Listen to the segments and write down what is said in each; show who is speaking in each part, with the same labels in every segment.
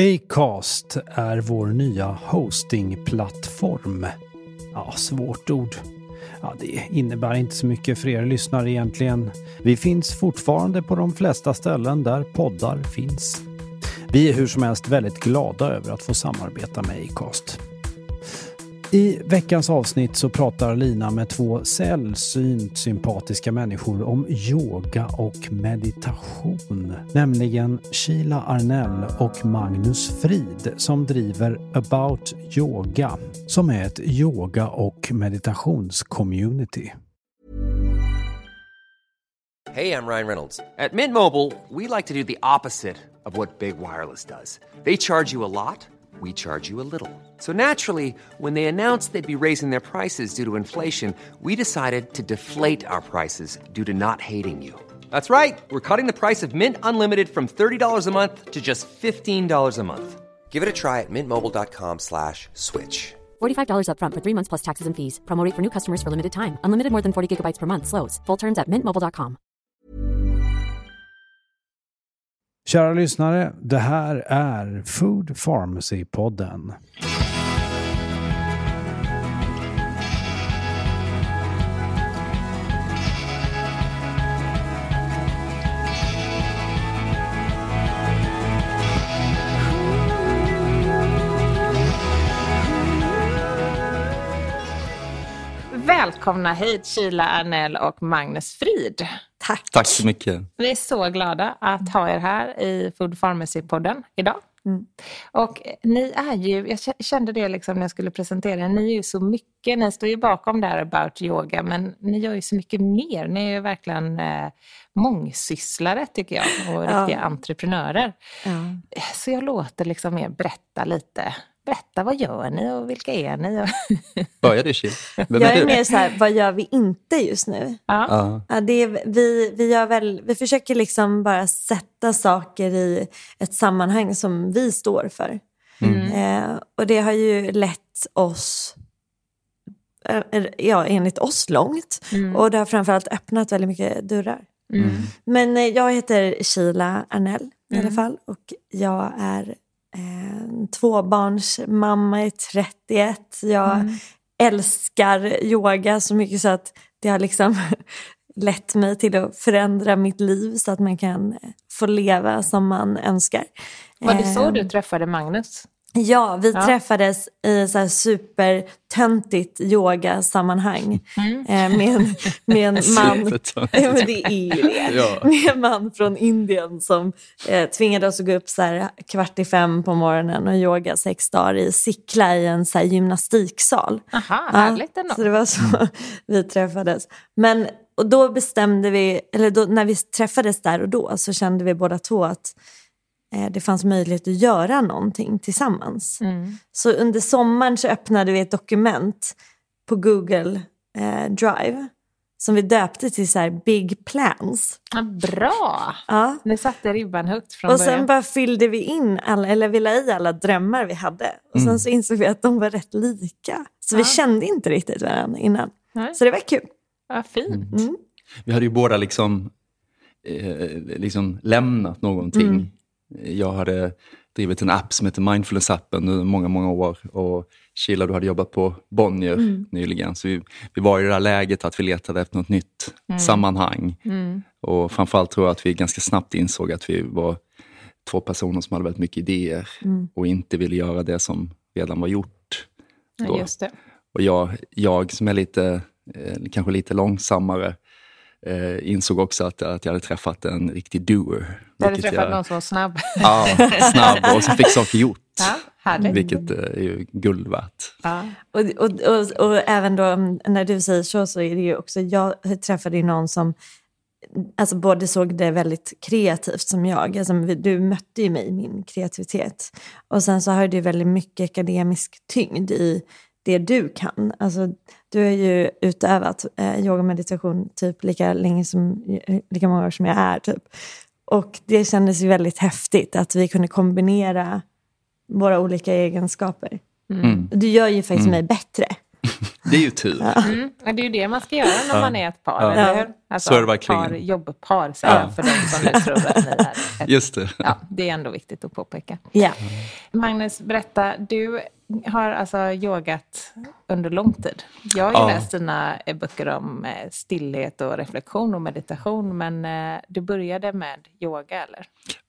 Speaker 1: Acast är vår nya hostingplattform. Ja, svårt ord. Ja, det innebär inte så mycket för er lyssnare egentligen. Vi finns fortfarande på de flesta ställen där poddar finns. Vi är hur som helst väldigt glada över att få samarbeta med Acast. I veckans avsnitt så pratar Lina med två sällsynt sympatiska människor om yoga och meditation. Nämligen Sheila Arnell och Magnus Frid som driver About Yoga som är ett yoga och meditationscommunity.
Speaker 2: Hej, jag Ryan Reynolds. På Mint Mobile, we like to do the opposite of what Big Wireless does. They charge you a lot we charge you a little. So naturally, when they announced they'd be raising their prices due to inflation, we decided to deflate our prices due to not hating you. That's right. We're cutting the price of Mint Unlimited from $30 a month to just $15 a month. Give it a try at mintmobile.com slash switch.
Speaker 3: $45 upfront for three months plus taxes and fees. Promo for new customers for limited time. Unlimited more than 40 gigabytes per month. Slows. Full terms at mintmobile.com.
Speaker 1: Kära lyssnare, det här är Food Pharmacy-podden.
Speaker 4: Välkomna hit Kila Arnell och Magnus Frid.
Speaker 5: Tack.
Speaker 6: Tack så mycket.
Speaker 4: Vi är så glada att ha er här i Food Pharmacy-podden idag. Mm. Och ni är ju, jag kände det liksom när jag skulle presentera ni är ju så mycket, ni står ju bakom det här about yoga, men ni gör ju så mycket mer. Ni är ju verkligen eh, mångsysslare tycker jag och riktiga ja. entreprenörer. Ja. Så jag låter liksom er berätta lite berätta, vad gör ni och vilka är ni?
Speaker 6: Börja du Kil.
Speaker 5: Jag är, är mer så här, vad gör vi inte just nu?
Speaker 4: Ja.
Speaker 5: ja det är, vi, vi, gör väl, vi försöker liksom bara sätta saker i ett sammanhang som vi står för. Mm. Eh, och det har ju lett oss eh, ja, enligt oss långt. Mm. Och det har framförallt öppnat väldigt mycket dörrar. Mm. Men eh, jag heter Sheila Arnell i alla mm. fall och jag är eh, tvåbarnsmamma, är 31. Jag mm. älskar yoga så mycket så att det har liksom lett mig till att förändra mitt liv så att man kan få leva som man önskar.
Speaker 4: Var det så du träffade Magnus?
Speaker 5: Ja, vi ja. träffades i så här supertöntigt yogasammanhang mm. eh, med, med en man. ja, men det är ju det. Ja. Med en man från Indien som eh, tvingade oss att gå upp så här kvart i fem på morgonen och yoga sex dagar i Sickla i en så här gymnastiksal.
Speaker 4: Aha, härligt ändå.
Speaker 5: Så det var så vi träffades. Men och då bestämde vi, eller då, när vi träffades där och då så kände vi båda två att det fanns möjlighet att göra någonting tillsammans. Mm. Så under sommaren så öppnade vi ett dokument på Google eh, Drive som vi döpte till så här Big Plans.
Speaker 4: Ja, bra! Ja. Ni satte ribban högt från
Speaker 5: Och
Speaker 4: början.
Speaker 5: sen bara fyllde vi in alla, eller vi la i alla drömmar vi hade. Och mm. sen så insåg vi att de var rätt lika. Så ja. vi kände inte riktigt varandra innan. Nej. Så det var kul.
Speaker 4: Ja, fint.
Speaker 6: Mm. Vi hade ju båda liksom, eh, liksom lämnat någonting mm. Jag hade drivit en app som heter Mindfulness-appen under många, många år. Och Sheila, du hade jobbat på Bonnier mm. nyligen. Så vi, vi, var i det där läget att vi letade efter något nytt mm. sammanhang. Mm. Och framförallt tror jag att vi ganska snabbt insåg att vi var två personer som hade väldigt mycket idéer mm. och inte ville göra det som redan var gjort.
Speaker 4: Ja, just det.
Speaker 6: Och jag, jag som är lite, eh, kanske lite långsammare, eh, insåg också att, att jag hade träffat en riktig doer.
Speaker 4: Du hade träffat jag, någon som var snabb.
Speaker 6: Ja, snabb och som fick saker gjort.
Speaker 4: Ja, härligt.
Speaker 6: vilket eh, är ju guld värt.
Speaker 5: Ja. Och, och, och, och, även då när du säger så, så är det ju också, jag träffade ju någon som alltså både såg det väldigt kreativt som jag. Alltså, du mötte ju mig i min kreativitet. Och sen så har du väldigt mycket akademisk tyngd i det du kan. Alltså, du har ju utövat eh, yoga och meditation typ lika länge som, lika många år som jag är. Typ. Och det kändes ju väldigt häftigt att vi kunde kombinera våra olika egenskaper. Mm. Du gör ju faktiskt mm. mig bättre.
Speaker 6: det är ju tur.
Speaker 4: Mm. Det är ju det man ska göra när
Speaker 6: Ja.
Speaker 4: man är ett par,
Speaker 6: Ja.
Speaker 4: eller hur? Alltså,
Speaker 6: Så är det verkligen.
Speaker 4: Par, jobbpar, säger
Speaker 6: Ja.
Speaker 4: jag för de som nu tror att ni är ett
Speaker 6: Just det.
Speaker 4: Ja, det är ändå viktigt att påpeka.
Speaker 5: Ja.
Speaker 4: Magnus, berätta. Du har alltså yogat under lång tid. Jag har ju
Speaker 6: Ja.
Speaker 4: läst dina eh, böcker om eh, stillhet och reflektion och meditation, men eh, du började med yoga, eller?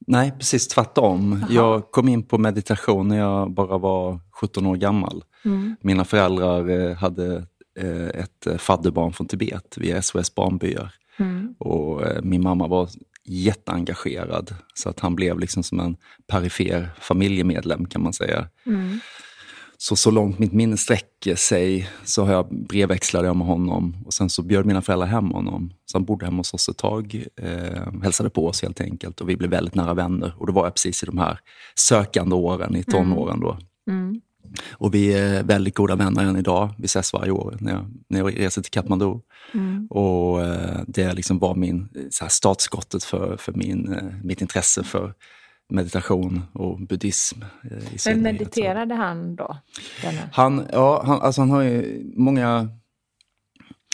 Speaker 6: Nej, precis tvärtom. Jag kom in på meditation när jag bara var 17 år gammal. Mina föräldrar hade ett fadderbarn från Tibet via SOS Barnbyar. Och eh, min mamma var jätteengagerad så att han blev liksom som en perifer familjemedlem kan man säga. Så så långt mitt minne sträcker sig så har jag brevväxlade jag med honom och sen så bjöd mina föräldrar hem honom. Så han bodde hemma hos oss ett tag, eh, hälsade på oss helt enkelt och vi blev väldigt nära vänner. Och då var jag precis i de här sökande åren, i tonåren då. Och vi är väldigt goda vänner än idag. Vi ses varje år när jag, när jag reser till Kathmandu. Och eh, det liksom var min, så här, startskottet för, för min, eh, mitt intresse för meditation och buddhism. eh, i
Speaker 4: Men mediterade han då? Denna?
Speaker 6: Han, ja, han, alltså han har ju många,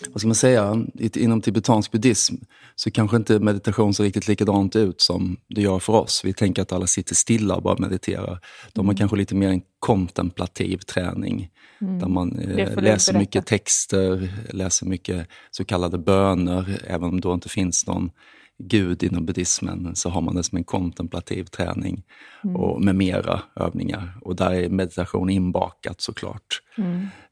Speaker 6: vad ska man säga, inom tibetansk buddhism så kanske inte meditation ser riktigt likadant ut som det gör för oss. Vi tänker att alla sitter stilla och bara mediterar. De
Speaker 4: Mm.
Speaker 6: har kanske lite mer en kontemplativ träning. Där man eh, läser mycket texter, läser mycket så kallade böner. Även om det inte finns någon gud inom buddhismen så har man det som en kontemplativ träning och med mera övningar. Och där är meditation inbakat såklart.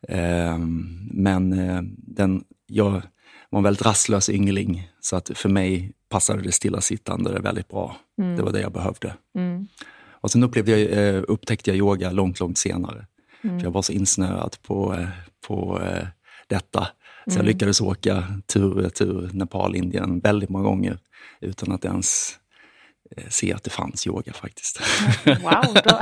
Speaker 6: Ehm, men eh, den, jag var en väldigt rastlös yngling så att för mig passade det stillasittande väldigt bra. Det var det jag behövde. Och sen jag, eh, upptäckte jag yoga långt, långt senare. För jag var så insnöad på, eh, på eh, detta. Så jag lyckades åka tur och retur Nepal, Indien väldigt många gånger utan att ens eh, se att det fanns yoga faktiskt.
Speaker 4: Wow, då.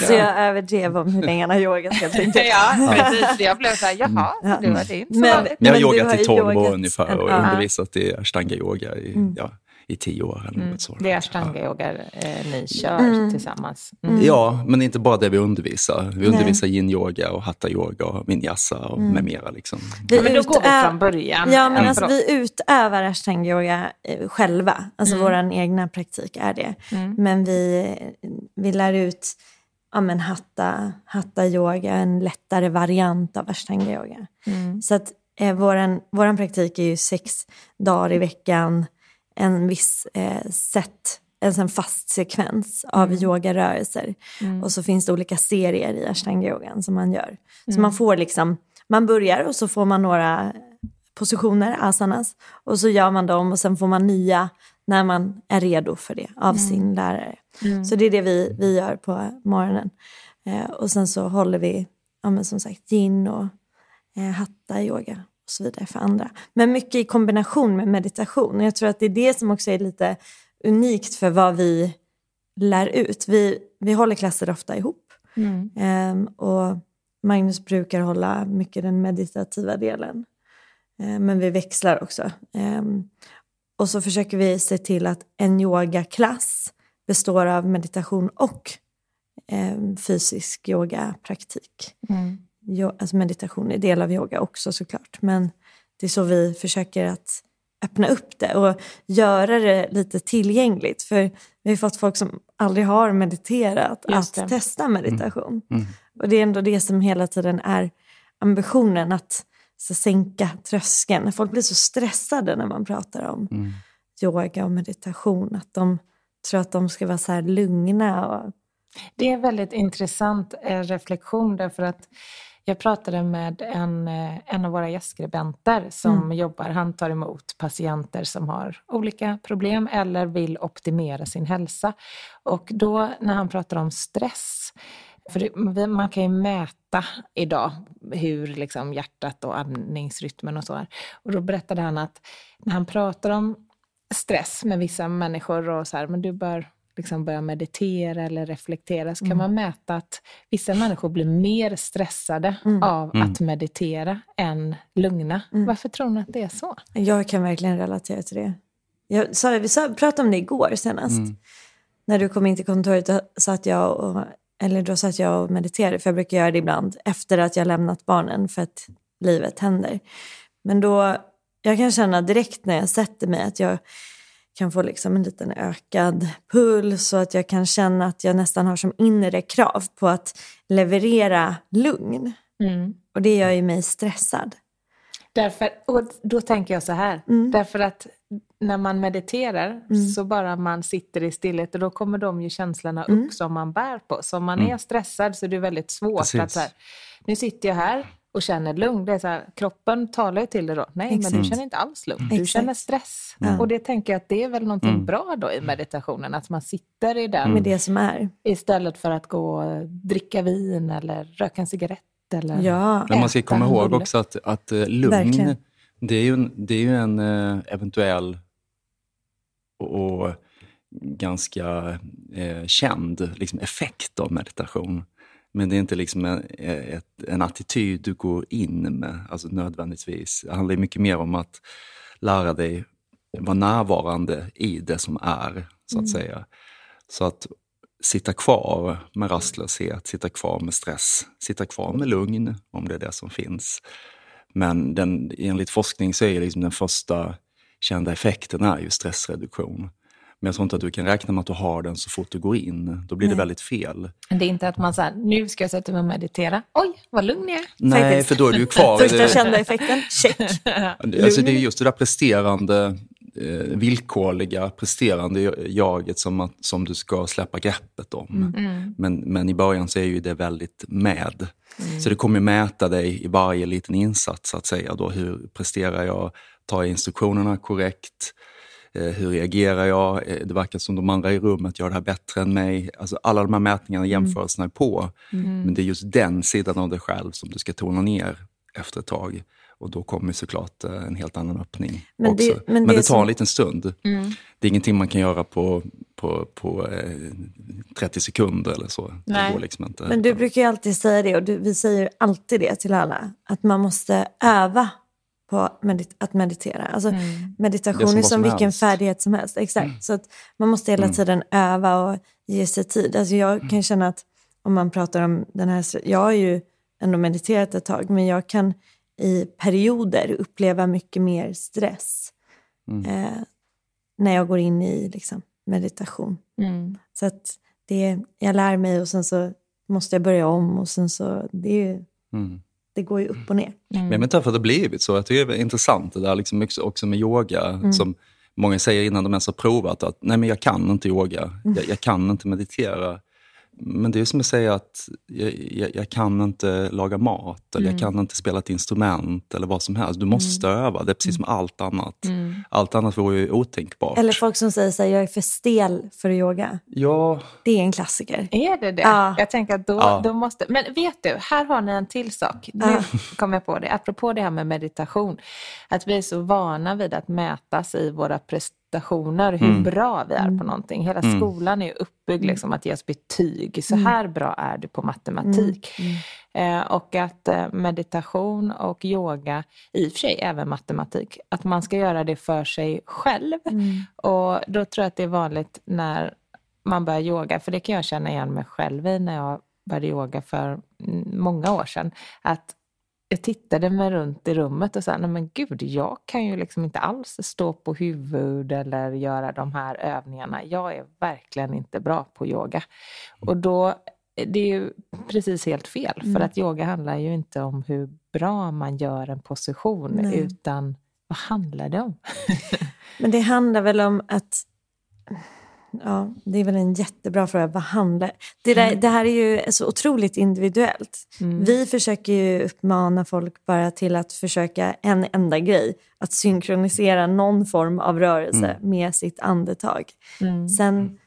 Speaker 5: Så jag överdrev om hur länge han har yogat helt enkelt.
Speaker 4: ja, precis. Jag blev så här, jaha,
Speaker 5: Ja.
Speaker 4: det var det inte så
Speaker 5: Men-.
Speaker 6: Men jag har yogat i
Speaker 5: ju
Speaker 6: 12 år ungefär och undervisat i ashtanga-yoga i, ja, i 10 år. Eller något sådant.
Speaker 4: Det är ashtanga-yoga eh, ni kör tillsammans. Mm.
Speaker 6: Ja, men det är inte bara det vi undervisar. Vi undervisar yin-yoga och hatha-yoga och vinyasa och med mera. Liksom.
Speaker 5: Vi
Speaker 4: men då går vi från början.
Speaker 5: Ja, men
Speaker 4: Eh,
Speaker 5: alltså, vi utövar ashtanga-yoga eh, själva. Alltså vår egna praktik är det. Men vi, vi lär ut ja, men hatta, hatta-yoga, en lättare variant av ashtanga-yoga. Så att eh, våran, våran praktik är ju sex dagar i veckan, en viss eh, sätt, en fast sekvens av yogarörelser. Och så finns det olika serier i ashtanga-yogan som man gör. Så man får liksom, man börjar och så får man några positioner, asanas. Och så gör man dem och sen får man nya när man är redo för det av sin lärare. Så det är det vi, vi gör på morgonen. Eh, och sen så håller vi, ja, men som sagt, yin och eh, hatta yoga och så vidare för andra. Men mycket i kombination med meditation. Och jag tror att det är det som också är lite unikt för vad vi lär ut. Vi, vi håller klasser ofta ihop. Ehm, och Magnus brukar hålla mycket den meditativa delen. Ehm, men vi växlar också. Ehm, och så försöker vi se till att en yogaklass består av meditation och ehm, fysisk yogapraktik. Jo, alltså meditation är del av yoga också såklart. Men det är så vi försöker att öppna upp det och göra det lite tillgängligt. För vi har fått folk som aldrig har mediterat att testa meditation. Och det är ändå det som hela tiden är ambitionen, att så, sänka tröskeln. Folk blir så stressade när man pratar om yoga och meditation, att de tror att de ska vara så här lugna. Och,
Speaker 4: Det är en väldigt intressant eh, reflektion därför att jag pratade med en, eh, en av våra gästskribenter som jobbar, han tar emot patienter som har olika problem eller vill optimera sin hälsa. Och då när han pratar om stress, för det, man kan ju mäta idag hur liksom hjärtat och andningsrytmen och så är. Och då berättade han att när han pratar om stress med vissa människor och så här, men du bör liksom börja meditera eller reflektera, så kan man mäta att vissa människor blir mer stressade av att meditera än lugna. Varför tror ni att det är så?
Speaker 5: Jag kan verkligen relatera till det. Jag sa, vi sa, pratade om det igår senast. När du kom in till kontoret satt jag och eller då satt jag och mediterade, för jag brukar göra det ibland efter att jag lämnat barnen för att livet händer. Men då, jag kan känna direkt när jag sätter mig att jag kan få liksom en liten ökad puls och att jag kan känna att jag nästan har som inre krav på att leverera lugn.
Speaker 4: Mm.
Speaker 5: Och det gör ju mig stressad.
Speaker 4: Därför, och då tänker jag så här,
Speaker 5: Mm.
Speaker 4: därför att när man mediterar så bara man sitter i stillhet och då kommer de ju känslorna
Speaker 5: Mm.
Speaker 4: upp som man bär på. Så om man
Speaker 6: Mm.
Speaker 4: är stressad så är det väldigt svårt
Speaker 6: Precis.
Speaker 4: att så här, nu sitter jag här och känner lugn. Det är så här, kroppen talar ju till det då. Nej, men
Speaker 5: Exakt.
Speaker 4: du känner inte alls lugn. Du
Speaker 5: Exakt.
Speaker 4: känner stress.
Speaker 5: Ja.
Speaker 4: Och det tänker jag att det är väl någonting
Speaker 6: Mm.
Speaker 4: bra då i meditationen, att man sitter i den
Speaker 5: Med det som är.
Speaker 4: istället för att gå och dricka vin eller röka en cigarett. Eller...
Speaker 5: Ja.
Speaker 6: Men man ska komma ihåg också att, att eh, lugn,
Speaker 5: Verkligen.
Speaker 6: det är ju en, det är ju en eh, eventuell och, och ganska eh, känd liksom, effekt av meditation. Men det är inte liksom en, ett, en attityd du går in med alltså nödvändigtvis. Det handlar mycket mer om att lära dig vara närvarande i det som är, så att säga. Så att sitta kvar med rastlöshet, sitta kvar med stress, sitta kvar med lugn, om det är det som finns. Men den, enligt forskning så är liksom den första kända effekten är ju stressreduktion. Men jag tror inte att du kan räkna med att du har den så fort du går in. Då blir det
Speaker 5: Nej.
Speaker 6: väldigt fel.
Speaker 4: Det är inte att man säger nu ska jag sätta mig och meditera. Oj, vad lugn jag är.
Speaker 6: Nej,
Speaker 5: Faktiskt.
Speaker 6: för då är du ju kvar
Speaker 5: Första
Speaker 6: det.
Speaker 5: kända effekten, check.
Speaker 6: Alltså det är just det där presterande, eh, villkorliga presterande jaget som, att, som du ska släppa greppet om. Men, men i början så är ju det väldigt med. Så det kommer mäta dig i varje liten insats, så att säga. Då, hur presterar jag? Tar jag instruktionerna korrekt? Eh, hur reagerar jag? Eh, Det verkar som de andra i rummet gör det här bättre än mig. Alltså alla de här mätningarna och jämförelserna är på. Men det är just den sidan av dig själv som du ska tona ner efter ett tag. Och då kommer såklart eh, en helt annan öppning
Speaker 5: Men det-
Speaker 6: också.
Speaker 5: men
Speaker 6: Men
Speaker 5: det
Speaker 6: det, tar
Speaker 5: som-
Speaker 6: en liten stund. Det är ingenting man kan göra på, på, på eh, 30 sekunder eller så.
Speaker 4: Nej.
Speaker 6: Det går liksom inte.
Speaker 5: Men du brukar ju alltid säga det och du, vi säger alltid det till alla. Att man måste öva på medit- att meditera. Alltså,
Speaker 4: Mm.
Speaker 5: Meditation
Speaker 6: som
Speaker 5: är som
Speaker 6: som
Speaker 5: vilken
Speaker 6: helst.
Speaker 5: färdighet som helst. Exakt. Så att man måste hela tiden öva och ge sig tid. Alltså jag kan känna att om man pratar om den här... Jag har ju ändå mediterat ett tag, men jag kan i perioder uppleva mycket mer stress eh, när jag går in i liksom, meditation.
Speaker 4: Mm.
Speaker 5: Så att det, jag lär mig och sen så måste jag börja om och sen så, det, är ju,
Speaker 6: Mm.
Speaker 5: Det går ju upp och ner.
Speaker 6: Men jag vet inte varför det har blivit så. Jag tycker det är intressant det där liksom också, också med yoga.
Speaker 5: Mm.
Speaker 6: Som många säger innan de ens har provat att nej men jag kan inte yoga.
Speaker 5: Mm.
Speaker 6: Jag, jag kan inte meditera. Men det är som att säga att jag, jag, jag kan inte laga mat eller
Speaker 5: Mm.
Speaker 6: jag kan inte spela ett instrument eller vad som helst. Du måste öva. Det är precis som allt annat. Allt annat vore ju otänkbart.
Speaker 5: Eller folk som säger så här, jag är för stel för att yoga.
Speaker 6: Ja,
Speaker 5: Det är en klassiker.
Speaker 4: Är det det?
Speaker 5: Ja.
Speaker 4: Jag tänker att då,
Speaker 6: Ja.
Speaker 4: då måste... Men vet du, här har ni en till sak. Nu
Speaker 5: Ja.
Speaker 4: kom jag på det. Apropå det här med meditation. Att vi är så vana vid att mätas i våra prestationer, hur bra vi är på någonting. Hela skolan är uppbyggd liksom att ge oss betyg. Så här bra är du på matematik. Eh, och att eh, meditation och yoga, i och för sig även matematik, att man ska göra det för sig själv. Och då tror jag att det är vanligt när man börjar yoga, för det kan jag känna igen mig själv i när jag började yoga för mm, många år sedan. Att jag tittade mig runt i rummet och sa, nej men gud, jag kan ju liksom inte alls stå på huvud eller göra de här övningarna. Jag är verkligen inte bra på yoga. Och då, det är ju precis helt fel, för att yoga handlar ju inte om hur bra man gör en position,
Speaker 5: Nej.
Speaker 4: utan vad handlar det om?
Speaker 5: Men det handlar väl om att... Ja, det är väl en jättebra fråga. Vad handlar... Det, där, det här är ju så otroligt individuellt. Vi försöker ju uppmana folk bara till att försöka en enda grej. Att synkronisera någon form av rörelse med sitt andetag. Sen,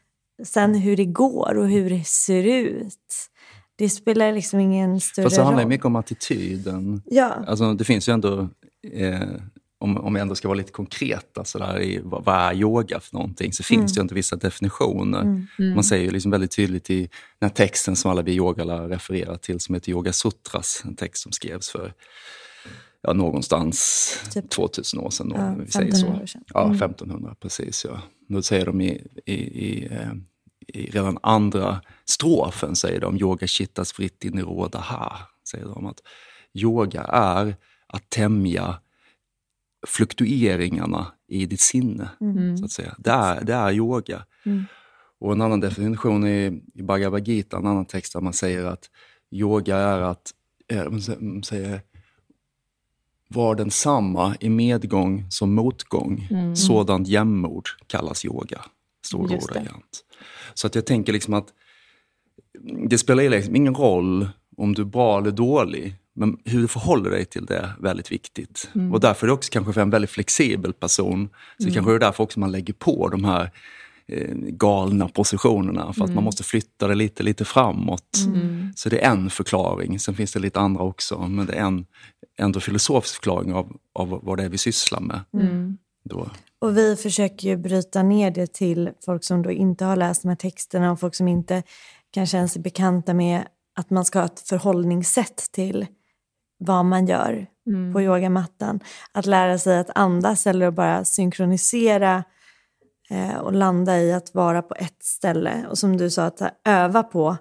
Speaker 5: sen hur det går och hur det ser ut. Det spelar liksom ingen större
Speaker 6: fast det handlar
Speaker 5: roll.
Speaker 6: mycket om attityden.
Speaker 5: Ja.
Speaker 6: Alltså, det finns ju ändå, eh, om, om vi ändå ska vara lite konkreta, så där, i, vad, vad är yoga för någonting? Så finns det ju inte vissa definitioner. Man säger ju liksom väldigt tydligt i den här texten som alla vi yogalärare refererar till, som heter Yoga Sutras, en text som skrevs för ja, någonstans
Speaker 5: Typ.
Speaker 6: 2000 år sedan.
Speaker 5: Ja,
Speaker 6: vi säger så.
Speaker 5: 1500 år sedan.
Speaker 6: Ja, 1500, precis. Ja. Då säger de i, i, i, eh, i redan andra strofen säger de yoga chittas fritt in i råda här. Säger de att yoga är att tämja fluktueringarna i ditt sinne. Mm. så att säga. Det, är, det är yoga. Mm. Och en annan definition i, i Bhagavad Gita, en annan text där man säger att yoga är att eh, man säger, var densamma i medgång som motgång. Mm. Sådant jämnmod kallas yoga, står det ordagrant. Så att jag tänker liksom att det spelar liksom ingen roll om du är bra eller dålig, men hur du förhåller dig till det är väldigt viktigt. Mm. Och därför är det också kanske för en väldigt flexibel person, så mm. kanske det är därför också man lägger på de här eh, galna positionerna, för att mm. man måste flytta det lite, lite framåt. Mm. Så det är en förklaring, sen finns det lite andra också, men det är en ändå filosofisk förklaring av, av vad det är vi sysslar med. Mm. Då.
Speaker 5: Och vi försöker ju bryta ner det till folk som då inte har läst de här texterna och folk som inte kanske ens är bekanta med att man ska ha ett förhållningssätt till vad man gör mm. på yogamattan. Att lära sig att andas eller att bara synkronisera eh, och landa i att vara på ett ställe. Och som du sa, att öva på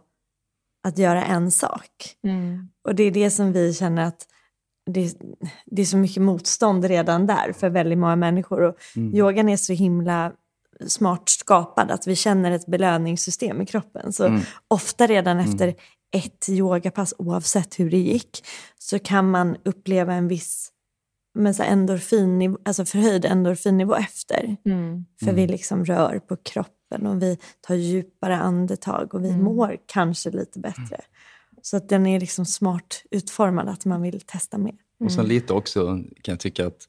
Speaker 5: att göra en sak. Mm. Och det är det som vi känner att det, det, är så mycket motstånd redan där för väldigt många människor. Och mm. Yogan är så himla smart skapad att vi känner ett belöningssystem i kroppen. Så mm. ofta redan mm. efter ett yogapass, oavsett hur det gick, så kan man uppleva en viss men så endorfin, alltså förhöjd endorfinnivå efter. Mm. För vi mm. liksom rör på kroppen och vi tar djupare andetag och vi mm. mår kanske lite bättre. Så att den är liksom smart utformad, att man vill testa mer.
Speaker 6: Mm. Och sen lite också kan jag tycka att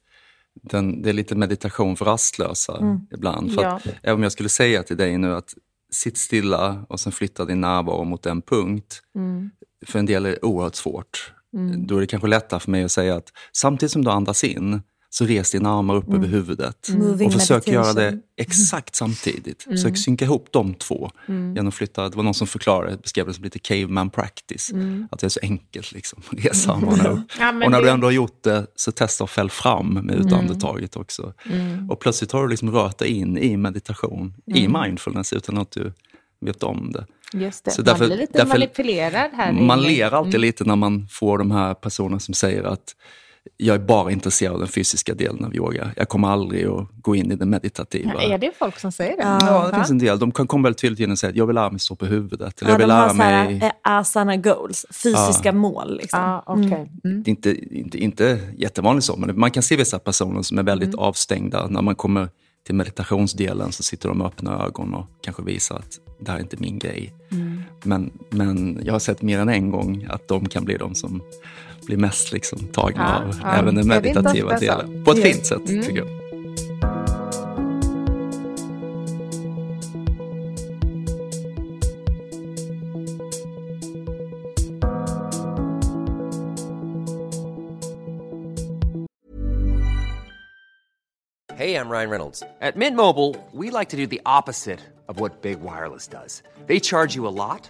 Speaker 6: den, det är lite meditation för rastlösa mm. ibland. För ja. att, även om jag skulle säga till dig nu att sitt stilla och sen flytta din närvaro mot en punkt. Mm. För en del är det oerhört svårt. Mm. Då är det kanske lättare för mig att säga att samtidigt som du andas in så res dina armar upp mm. över huvudet. Mm. Och försök göra det exakt samtidigt. Mm. Försök synka ihop de två. Mm. Genom att flytta, det var någon som förklarade, beskrev det som lite caveman practice. Mm. Att det är så enkelt, liksom, resa armarna upp. ja, och när det... du ändå har gjort det, så testa att fäll fram med utandetaget också. Mm. Och plötsligt har du liksom rört dig in i meditation, i mindfulness, utan att du vet om det.
Speaker 4: Just det. Så därför, man blir lite därför, manipulerad här.
Speaker 6: Man ler alltid lite när man får de här personerna som säger att jag är bara intresserad av den fysiska delen av yoga. Jag kommer aldrig att gå in i det meditativa.
Speaker 4: Ja, är det folk som säger det?
Speaker 6: Ja, ja det finns en del. De kan komma väldigt tydligt in och säga att jag vill lära mig stå på huvudet. Eller ja, jag vill
Speaker 5: de
Speaker 6: lära
Speaker 5: har
Speaker 6: mig...
Speaker 5: Här, asana goals, fysiska ja. mål. Liksom.
Speaker 4: Ja, okay. mm.
Speaker 6: Mm. Det är inte, inte, inte jättevanligt så, men man kan se vissa personer som är väldigt mm. avstängda. När man kommer till meditationsdelen så sitter de med öppna ögon och kanske visar att det här är inte min grej. Mm. Men, men jag har sett mer än en gång att de kan bli de som blir mest liksom tagna ja, av ja, även den meditativa delen. På ett fint sätt, mm. tycker jag.
Speaker 2: Hey, I'm Ryan Reynolds. At Mint Mobile, we like to do the opposite of what Big Wireless does. They charge you a lot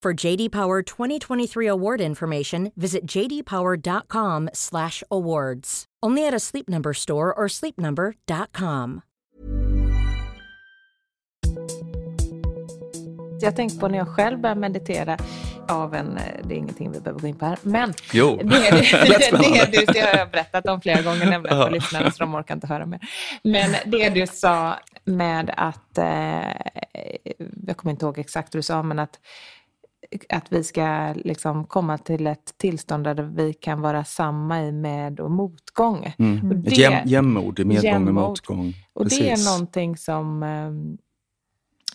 Speaker 7: For JD Power 2023 award information, visit jdpower.com/awards. Only at a Sleep Number store or sleepnumber.com.
Speaker 4: Jag tänkte på när jag själv började meditera av en, eh, det är ingenting vi behöver gå in på här, men
Speaker 6: jo.
Speaker 4: det, det, det, du, det har jag berättat om flera gånger nämligen för lyssnarna så de orkar inte höra mer. Men det du sa med att, eh, jag kommer inte ihåg exakt vad du sa, men att att vi ska liksom komma till ett tillstånd där vi kan vara samma i med och motgång.
Speaker 6: Mm.
Speaker 4: Och
Speaker 6: Ett jäm, jämnmod i medgång och
Speaker 4: jämnmod.
Speaker 6: motgång.
Speaker 4: Och
Speaker 6: Precis.
Speaker 4: det är någonting som, ehm,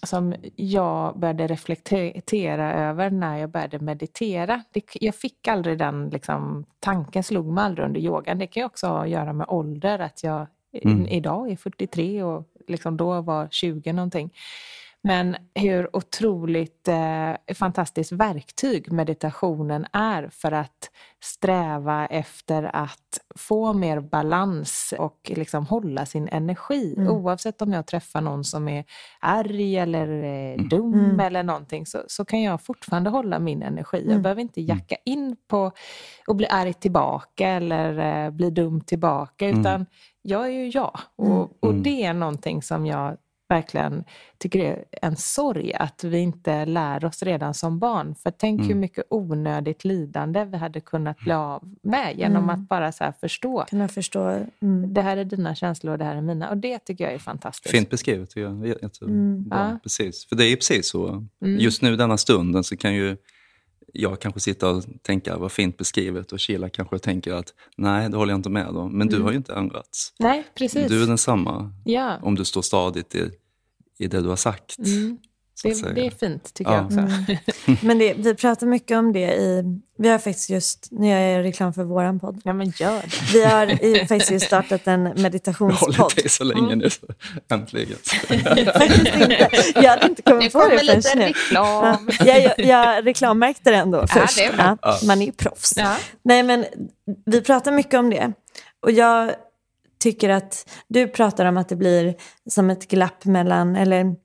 Speaker 4: som jag började reflektera över när jag började meditera. Det, jag fick aldrig den liksom, tanken, slog mig aldrig under yogan. Det kan ju också ha att göra med ålder, att jag
Speaker 6: Mm.
Speaker 4: idag är 43 och liksom då var 20 någonting. Men hur otroligt eh, fantastiskt verktyg meditationen är för att sträva efter att få mer balans och liksom hålla sin energi. Oavsett om jag träffar någon som är arg eller eh, dum eller någonting så, så kan jag fortfarande hålla min energi. Jag behöver inte jacka in på och bli arg tillbaka eller eh, bli dum tillbaka utan jag är ju jag. Och, och det är någonting som jag verkligen tycker det är en sorg att vi inte lär oss redan som barn. För tänk hur mycket onödigt lidande vi hade kunnat bli av med genom att bara så här förstå.
Speaker 5: Kan jag förstå. Mm.
Speaker 4: Det här är dina känslor och det här är mina. Och det tycker jag är fantastiskt.
Speaker 6: Fint beskrivet. Jag. Jag, jag,
Speaker 5: Mm.
Speaker 4: Ja.
Speaker 6: precis. För det är ju precis så. Just nu denna stunden så kan ju jag kanske sitta och tänka vad fint beskrivet och Sheila kanske tänker att nej, det håller jag inte med om. Men du har ju inte ändrats.
Speaker 4: Nej, precis.
Speaker 6: Du är densamma
Speaker 4: Ja,
Speaker 6: om du står stadigt i, i det du har sagt. att
Speaker 4: det, det är fint tycker
Speaker 6: Ja.
Speaker 4: jag också.
Speaker 5: Men det, vi pratar mycket om det i... Vi har faktiskt just... Nu gör jag reklam för våran podd.
Speaker 4: Ja, men gör det.
Speaker 5: Vi har i, faktiskt just startat en
Speaker 6: Jag har
Speaker 5: meditationspodd.
Speaker 6: hållit dig så länge nu. så Äntligen.
Speaker 5: faktiskt inte. Jag hade inte
Speaker 4: Nu
Speaker 5: kommit på
Speaker 4: kommer
Speaker 5: det förrän nu.
Speaker 4: reklam.
Speaker 5: Jag, jag, jag reklammärkte det ändå först.
Speaker 4: det är bra.
Speaker 5: Ja, man är ju proffs.
Speaker 4: Ja.
Speaker 5: Nej, men vi pratar mycket om det. Och jag tycker att du pratar om att det blir som ett glapp mellan, eller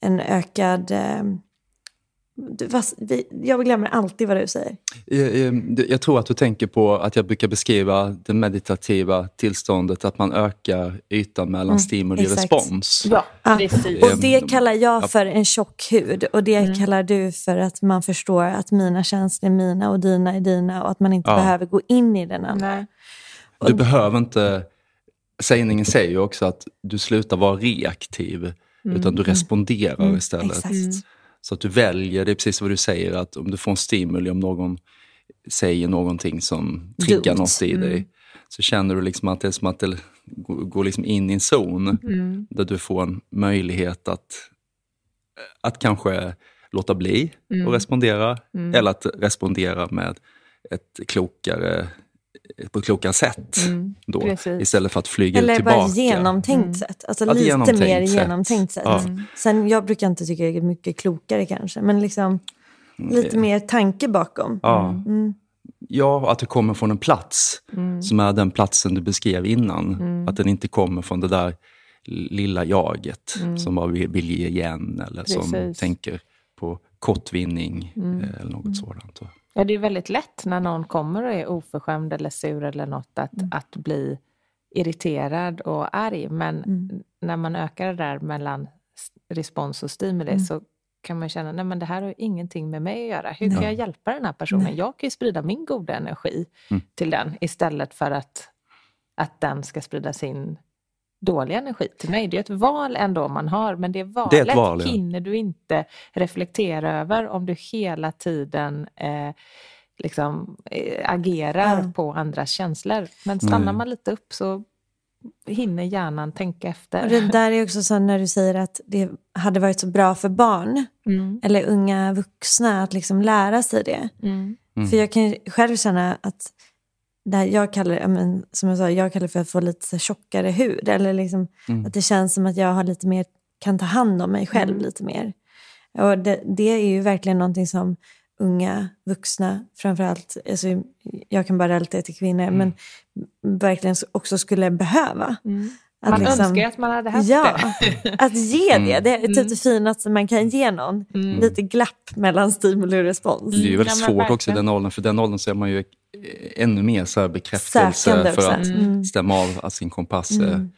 Speaker 5: en ökad... Eh, vi, jag glömmer alltid vad du säger.
Speaker 6: Eh, eh, Jag tror att du tänker på att jag brukar beskriva det meditativa tillståndet, att man ökar ytan mellan stimuli och
Speaker 5: Mm,
Speaker 6: respons.
Speaker 4: Ja,
Speaker 5: Ja.
Speaker 4: precis.
Speaker 5: Och det kallar jag för en tjock hud. Och det
Speaker 6: Mm.
Speaker 5: kallar du för att man förstår att mina känslor är mina och dina är dina. Och att man inte
Speaker 6: Ja.
Speaker 5: behöver gå in i den andra.
Speaker 4: Nej.
Speaker 6: Du behöver inte... Sägningen säger ju också att du slutar vara reaktiv, utan du responderar istället.
Speaker 5: Mm. Exakt. Mm.
Speaker 6: Så att du väljer, det är precis vad du säger, att om du får en stimuli, om någon säger någonting som triggar
Speaker 5: Dumt.
Speaker 6: något i dig, så känner du liksom att det är som att det går liksom in i en zon där du får en möjlighet att, att kanske låta bli och respondera, eller att respondera med ett klokare på ett klokare sätt. Då,
Speaker 4: precis.
Speaker 6: istället för att flyga
Speaker 5: Eller
Speaker 6: tillbaka.
Speaker 5: bara genomtänkt sätt. Alltså lite
Speaker 6: genomtänkt
Speaker 5: mer
Speaker 6: sätt.
Speaker 5: genomtänkt sätt.
Speaker 6: Ja.
Speaker 5: Sen jag brukar inte tycka det är mycket klokare kanske. Men liksom lite mer tanke bakom.
Speaker 6: Ja.
Speaker 5: Mm.
Speaker 6: ja, att det kommer från en plats som är den platsen du beskrev innan. Att den inte kommer från det där lilla jaget som bara vill, ge igen eller som
Speaker 4: Precis.
Speaker 6: tänker på kortvinning eh, eller något sådant.
Speaker 4: Ja, det är väldigt lätt när någon kommer och är oförskämd eller sur eller något att, att bli irriterad och arg. Men när man ökar det där mellan respons och stimuli så kan man känna att det här har ju ingenting med mig att göra. Hur kan jag hjälpa den här personen? Jag kan ju sprida min goda energi till den istället för att, att den ska sprida sin dåliga energi till mig. Det är ett val ändå man har, men det valet
Speaker 6: Det är ett val, ja.
Speaker 4: hinner du inte reflektera över om du hela tiden eh, liksom, eh, agerar
Speaker 5: Ja.
Speaker 4: på andras känslor. Men stannar man lite upp så hinner hjärnan tänka efter.
Speaker 5: Och det där är också så när du säger att det hade varit så bra för barn
Speaker 4: Mm.
Speaker 5: eller unga vuxna att liksom lära sig det.
Speaker 4: Mm.
Speaker 5: För jag kan ju själv känna att det här jag kallar, ja, men, som jag sa, jag kallar för att få lite så tjockare hud. Eller liksom,
Speaker 6: Mm.
Speaker 5: att det känns som att jag har lite mer, kan ta hand om mig själv lite mer. Och det, det är ju verkligen någonting som unga vuxna, framförallt, alltså, jag kan bara relatera till kvinnor,
Speaker 6: Mm.
Speaker 5: men verkligen också skulle behöva. Att
Speaker 4: Man
Speaker 5: liksom-
Speaker 4: önskar att man hade haft
Speaker 5: Ja,
Speaker 4: det.
Speaker 5: att ge det. Det är typ det finaste man kan ge någon. Lite glapp mellan stimuli och respons.
Speaker 6: Det är ju väldigt
Speaker 4: Ja,
Speaker 6: svårt också i
Speaker 4: verkligen.
Speaker 6: den åldern, för den åldern så är man ju ännu mer så här bekräftelse
Speaker 5: Sökande
Speaker 6: för
Speaker 5: också.
Speaker 6: att
Speaker 5: Mm.
Speaker 6: stämma av att sin kompass är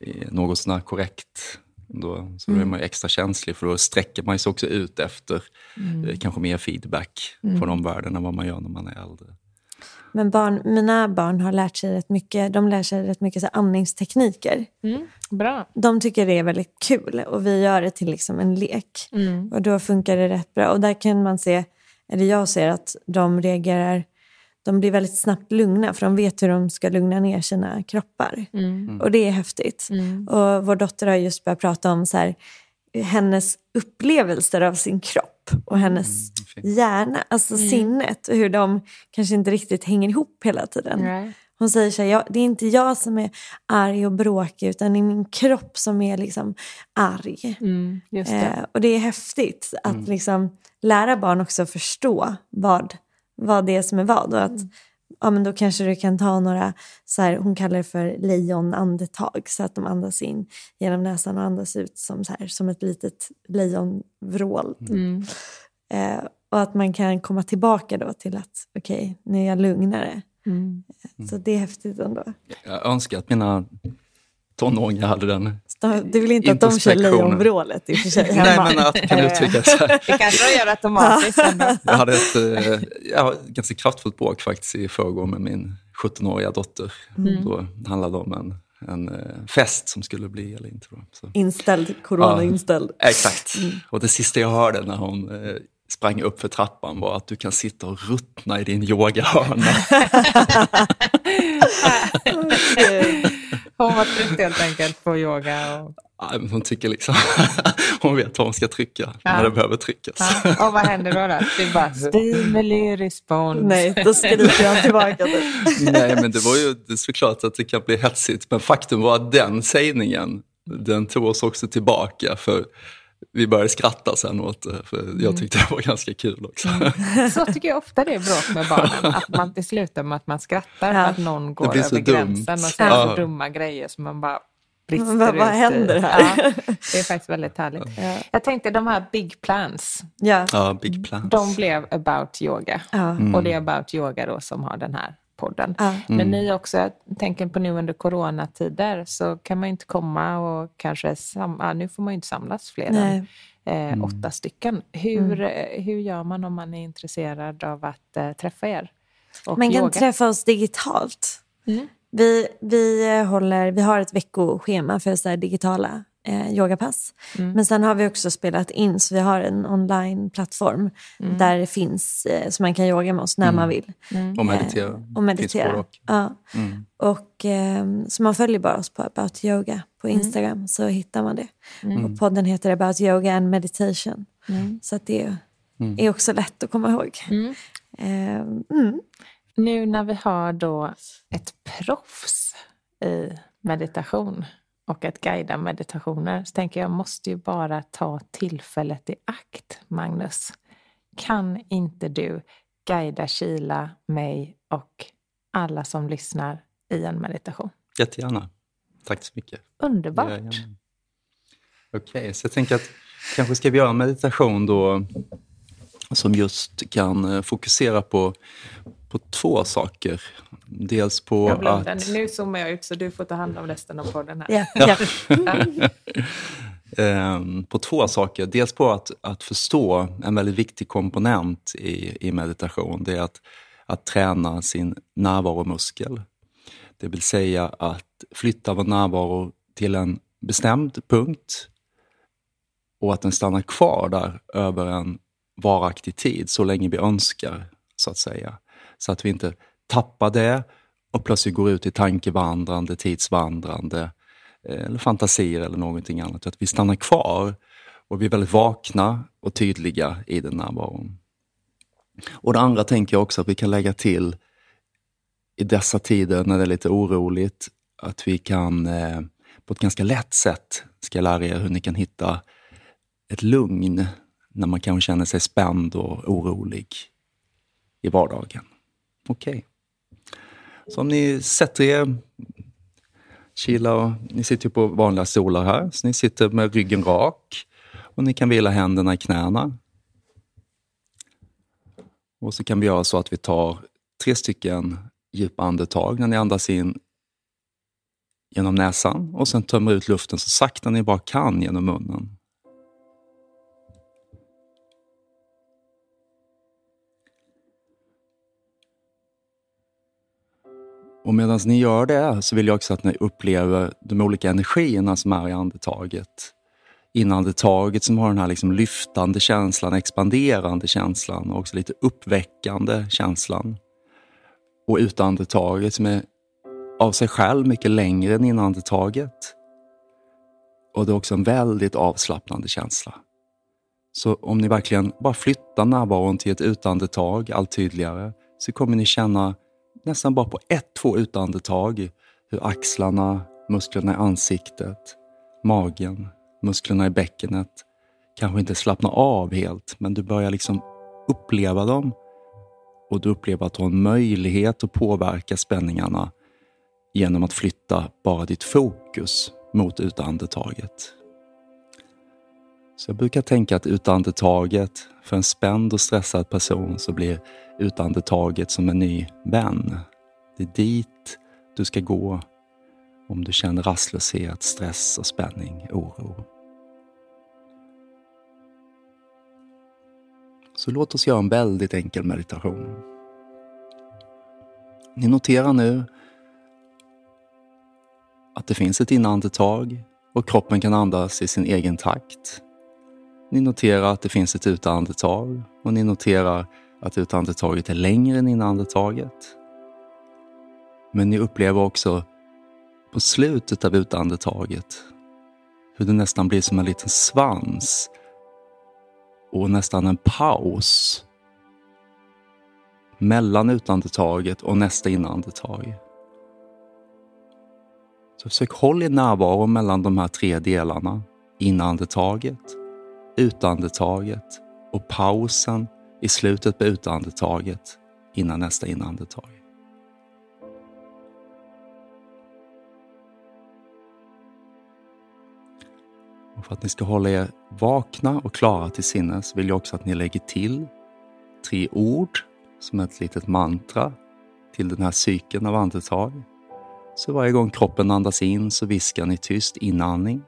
Speaker 6: är något sånär korrekt. Då, så då är man ju extra känslig för då sträcker man sig också ut efter eh, kanske mer feedback från omvärlden än vad man gör när man är äldre.
Speaker 5: Men barn, mina barn har lärt sig rätt mycket, de lär sig rätt mycket så andningstekniker.
Speaker 4: Mm. Bra.
Speaker 5: De tycker det är väldigt kul och vi gör det till liksom en lek. Och då funkar det rätt bra. Och där kan man se eller jag ser att de reagerar, de blir väldigt snabbt lugna för de vet hur de ska lugna ner sina kroppar.
Speaker 4: Mm.
Speaker 5: Och det är häftigt. Och vår dotter har just börjat prata om så här, hennes upplevelser av sin kropp och hennes
Speaker 6: fint.
Speaker 5: hjärna, alltså sinnet och hur de kanske inte riktigt hänger ihop hela tiden.
Speaker 4: Nej.
Speaker 5: Hon säger så här, jag, det är inte jag som är arg och bråkig utan det är min kropp som är liksom arg.
Speaker 4: Mm, just det.
Speaker 5: Eh, och det är häftigt att liksom lära barn också förstå vad, vad det är som är vad. Och att, ja, men då kanske du kan ta några, så här, hon kallar det för lejonandetag, så att de andas in genom näsan och andas ut som, så här, som ett litet lejonvrål. typ.
Speaker 4: Mm.
Speaker 5: Eh, och att man kan komma tillbaka då till att okej, nu är jag lugnare.
Speaker 4: Mm.
Speaker 5: Så det är häftigt ändå.
Speaker 6: Jag önskar att mina tonåringar hade den.
Speaker 5: De- Du vill inte att de kör lejonvrålet i och för sig
Speaker 6: Nej, men att kan uttrycka så här.
Speaker 4: Det kanske de gör automatiskt.
Speaker 6: Jag hade ett eh, ja, ganska kraftfullt bråk faktiskt i förrgår med min 17-åriga dotter. Då handlade det om en, en eh, fest som skulle bli eller inte. Så.
Speaker 5: Inställd, corona
Speaker 6: Ja. Exakt. Och det sista jag hörde när hon eh, sprang upp för trappan var att du kan sitta och ruttna i din yogahörna.
Speaker 4: Hon var trött helt enkelt på yoga. Och,
Speaker 6: Nej, men hon tycker liksom, hon vet var hon ska trycka
Speaker 4: Ja.
Speaker 6: när det behöver tryckas.
Speaker 4: ja. och vad händer då? då? Det är bara stimuli respons.
Speaker 5: Nej, då skriker jag tillbaka.
Speaker 6: Nej, men det var ju det är såklart att det kan bli hetsigt. Men faktum var att den sägningen, den tog oss också tillbaka. För vi började skratta sen åt det, för jag tyckte det var ganska kul också.
Speaker 4: Så tycker jag ofta det är bråk med barnen. Att man till slutar med att man skrattar
Speaker 5: Ja.
Speaker 4: för att någon går över
Speaker 6: dumt.
Speaker 4: gränsen och säger
Speaker 6: Ja.
Speaker 4: så dumma grejer som man bara brister
Speaker 5: Vad- vad
Speaker 4: ut i.
Speaker 5: händer här?
Speaker 4: Ja, det är faktiskt väldigt härligt. Jag tänkte de här big plans,
Speaker 5: Ja.
Speaker 6: Ja, big plans.
Speaker 4: de blev about yoga.
Speaker 5: Ja.
Speaker 4: Och det är about yoga då som har den här podden.
Speaker 5: Ja.
Speaker 4: Men ni också, jag tänker på nu under coronatider så kan man ju inte komma och kanske, sam- ja, nu får man ju inte samlas fler
Speaker 5: Nej.
Speaker 4: än eh, åtta stycken. Hur, eh, hur gör man om man är intresserad av att eh, träffa er? Och
Speaker 5: Man kan
Speaker 4: yoga?
Speaker 5: träffa oss digitalt. Vi, vi, eh, håller, vi har ett veckoschema för så här digitala eh, yogapass. Men sen har vi också spelat in, så vi har en online-plattform där det finns, eh, så man kan yoga med oss när man vill.
Speaker 6: Och meditera.
Speaker 5: Eh, och meditera.
Speaker 6: både och.
Speaker 5: Ja. Och, eh, så man följer bara oss på About Yoga på Instagram så hittar man det. Och podden heter About Yoga and Meditation. Så att det är också lätt att komma ihåg. Eh, mm.
Speaker 4: Nu när vi har då ett proffs i meditation och att guida meditationer så tänker jag måste ju bara ta tillfället i akt, Magnus. Kan inte du guida Kila, mig och alla som lyssnar i en meditation?
Speaker 6: Jättegärna. Tack så mycket.
Speaker 4: Underbart.
Speaker 6: Okej, så jag tänker att kanske ska vi göra en meditation då som just kan eh, fokusera på, på två saker. Dels på
Speaker 4: Jag blundar.
Speaker 6: att...
Speaker 4: Nu zoomar jag ut så du får ta hand om resten av podden här.
Speaker 5: Ja, ja.
Speaker 6: Ehm, på två saker. Dels på att, att förstå en väldigt viktig komponent i, i meditation. Det är att, att träna sin närvaromuskel. Det vill säga att flytta vår närvaro till en bestämd punkt och att den stannar kvar där över en varaktig tid, så länge vi önskar, så att säga. Så att vi inte tappar det och plötsligt går ut i tankevandrande, tidsvandrande eh, eller fantasier eller någonting annat. Att vi stannar kvar och vi är väldigt vakna och tydliga i den närvaron. Och det andra tänker jag också att vi kan lägga till i dessa tider när det är lite oroligt, att vi kan eh, på ett ganska lätt sätt, ska jag lära er hur ni kan hitta ett lugn när man kanske känner sig spänd och orolig i vardagen. Okej. Så om ni sätter er, Kila och ni sitter ju på vanliga stolar här, så ni sitter med ryggen rak och ni kan vila händerna i knäna. Och så kan vi göra så att vi tar tre stycken djupa andetag när ni andas in genom näsan och sen tömmer ut luften så sakta ni bara kan genom munnen. Och medan ni gör det så vill jag också att ni upplever de olika energierna som är i andetaget inandetaget som har den här liksom lyftande känslan, expanderande känslan och också lite uppväckande känslan. Och utandetaget som är av sig själv mycket längre än inandetaget. Och det är också en väldigt avslappnande känsla. Så om ni verkligen bara flyttar närvaron till ett utandetag allt tydligare så kommer ni känna nästan bara på ett, två utandetag hur axlarna, musklerna i ansiktet, magen, musklerna i bäckenet kanske inte slappnar av helt, men du börjar liksom uppleva dem och du upplever att du har en möjlighet att påverka spänningarna genom att flytta bara ditt fokus mot utandetaget. Så jag brukar tänka att utandetaget, för en spänd och stressad person så blir utandetaget som en ny vän. Det är dit du ska gå om du känner rastlöshet, stress och spänning, oro. Så låt oss göra en väldigt enkel meditation. Ni noterar nu att det finns ett inandetag och kroppen kan andas i sin egen takt. Ni noterar att det finns ett utandetag och ni noterar att utandetaget är längre än inandetaget. Men ni upplever också på slutet av utandetaget hur det nästan blir som en liten svans och nästan en paus mellan utandetaget och nästa inandetag. Så försök hålla er närvaro mellan de här tre delarna. Inandetaget, utandetaget och pausen i slutet på utandetaget innan nästa inandetag. Och för att ni ska hålla er vakna och klara till sinnes vill jag också att ni lägger till tre ord som ett litet mantra till den här cykeln av andetag. Så varje gång kroppen andas in så viskar ni tyst inandning.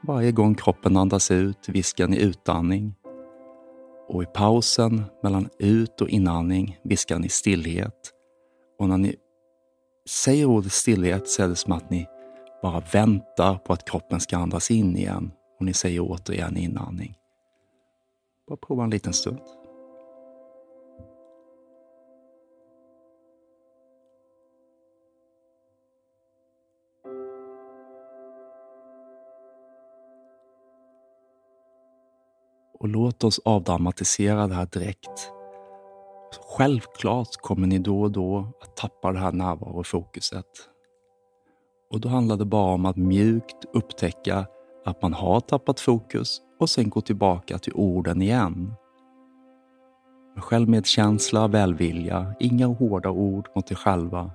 Speaker 6: Varje gång kroppen andas ut viskar ni utandning. Och i pausen mellan ut och inandning viskar ni stillhet. Och när ni säger ordet stillhet så är det som att ni bara väntar på att kroppen ska andas in igen och ni säger återigen inandning. Bara prova en liten stund. Och låt oss avdramatisera det här direkt. Självklart kommer ni då och då att tappa det här närvarofokuset. Och då handlar det bara om att mjukt upptäcka att man har tappat fokus och sen gå tillbaka till orden igen. Med självmedkänsla, välvilja, inga hårda ord mot dig själva.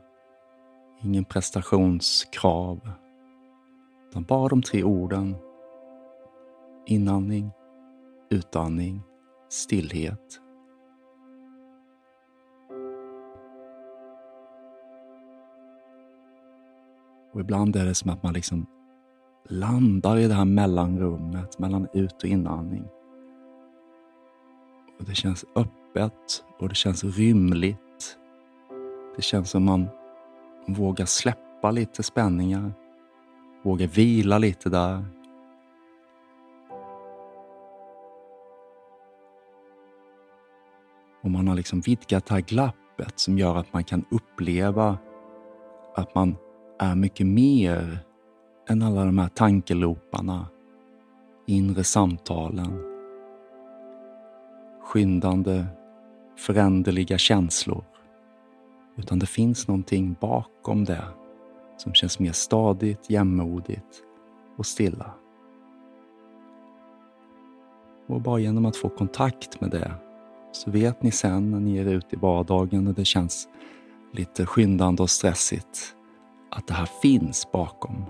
Speaker 6: Ingen prestationskrav. Utan bara de tre orden. Inandning, utandning, stillhet. Och ibland är det som att man liksom landar i det här mellanrummet mellan ut och inandning. Och Det känns öppet och det känns rymligt. Det känns som man vågar släppa lite spänningar. Vågar vila lite där. Och man har liksom vidgat det här glappet som gör att man kan uppleva att man är mycket mer än alla de här tankeloparna, inre samtalen, skyndande, föränderliga känslor. Utan det finns någonting bakom det som känns mer stadigt, jämmodigt och stilla. Och bara genom att få kontakt med det så vet ni sen när ni är ute i vardagen och det känns lite skyndande och stressigt att det här finns bakom.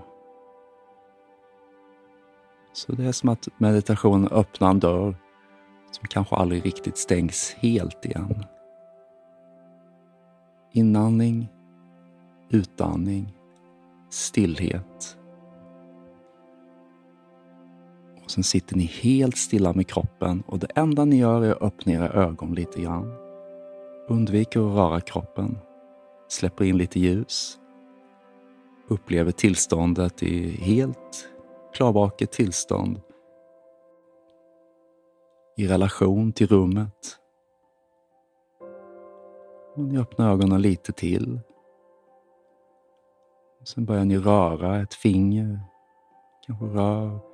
Speaker 6: Så det är som att meditationen öppnar en dörr som kanske aldrig riktigt stängs helt igen. Inandning, utandning, stillhet. Sen sitter ni helt stilla med kroppen och det enda ni gör är att öppna era ögon lite grann. Undviker att röra kroppen. Släpper in lite ljus upplever tillståndet i helt klarvaket tillstånd i relation till rummet. Och ni öppnar ögonen lite till. Sen börjar ni röra ett finger. Kanske rör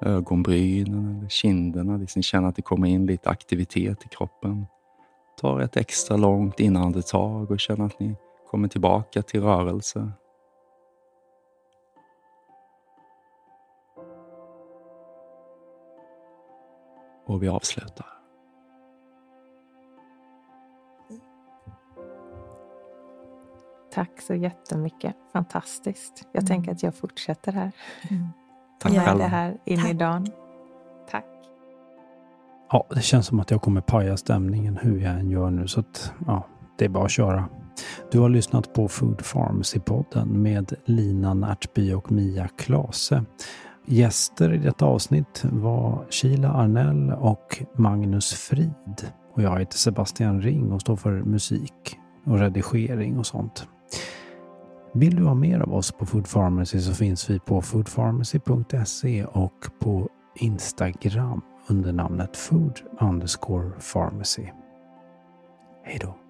Speaker 6: ögonbrynen eller kinderna. Liksom känner att det kommer in lite aktivitet i kroppen. Tar ett extra långt inandetag och känner att ni kommer tillbaka till rörelse. Och vi avslutar.
Speaker 4: Tack så jättemycket. Fantastiskt. Jag mm. tänker att jag fortsätter här. Mm.
Speaker 6: Tack Gör
Speaker 4: det här in Tack. i dagen. Tack.
Speaker 1: Ja, det känns som att jag kommer paja stämningen hur jag än gör nu. Så att, ja, det är bara att köra. Du har lyssnat på Food Pharmacy-podden med Lina Närtby och Mia Klase. Gäster i detta avsnitt var Sheila Arnell och Magnus Frid. Och jag heter Sebastian Ring och står för musik och redigering och sånt. Vill du ha mer av oss på Food Pharmacy så finns vi på foodpharmacy.se och på Instagram under namnet food underscore pharmacy. Hej då!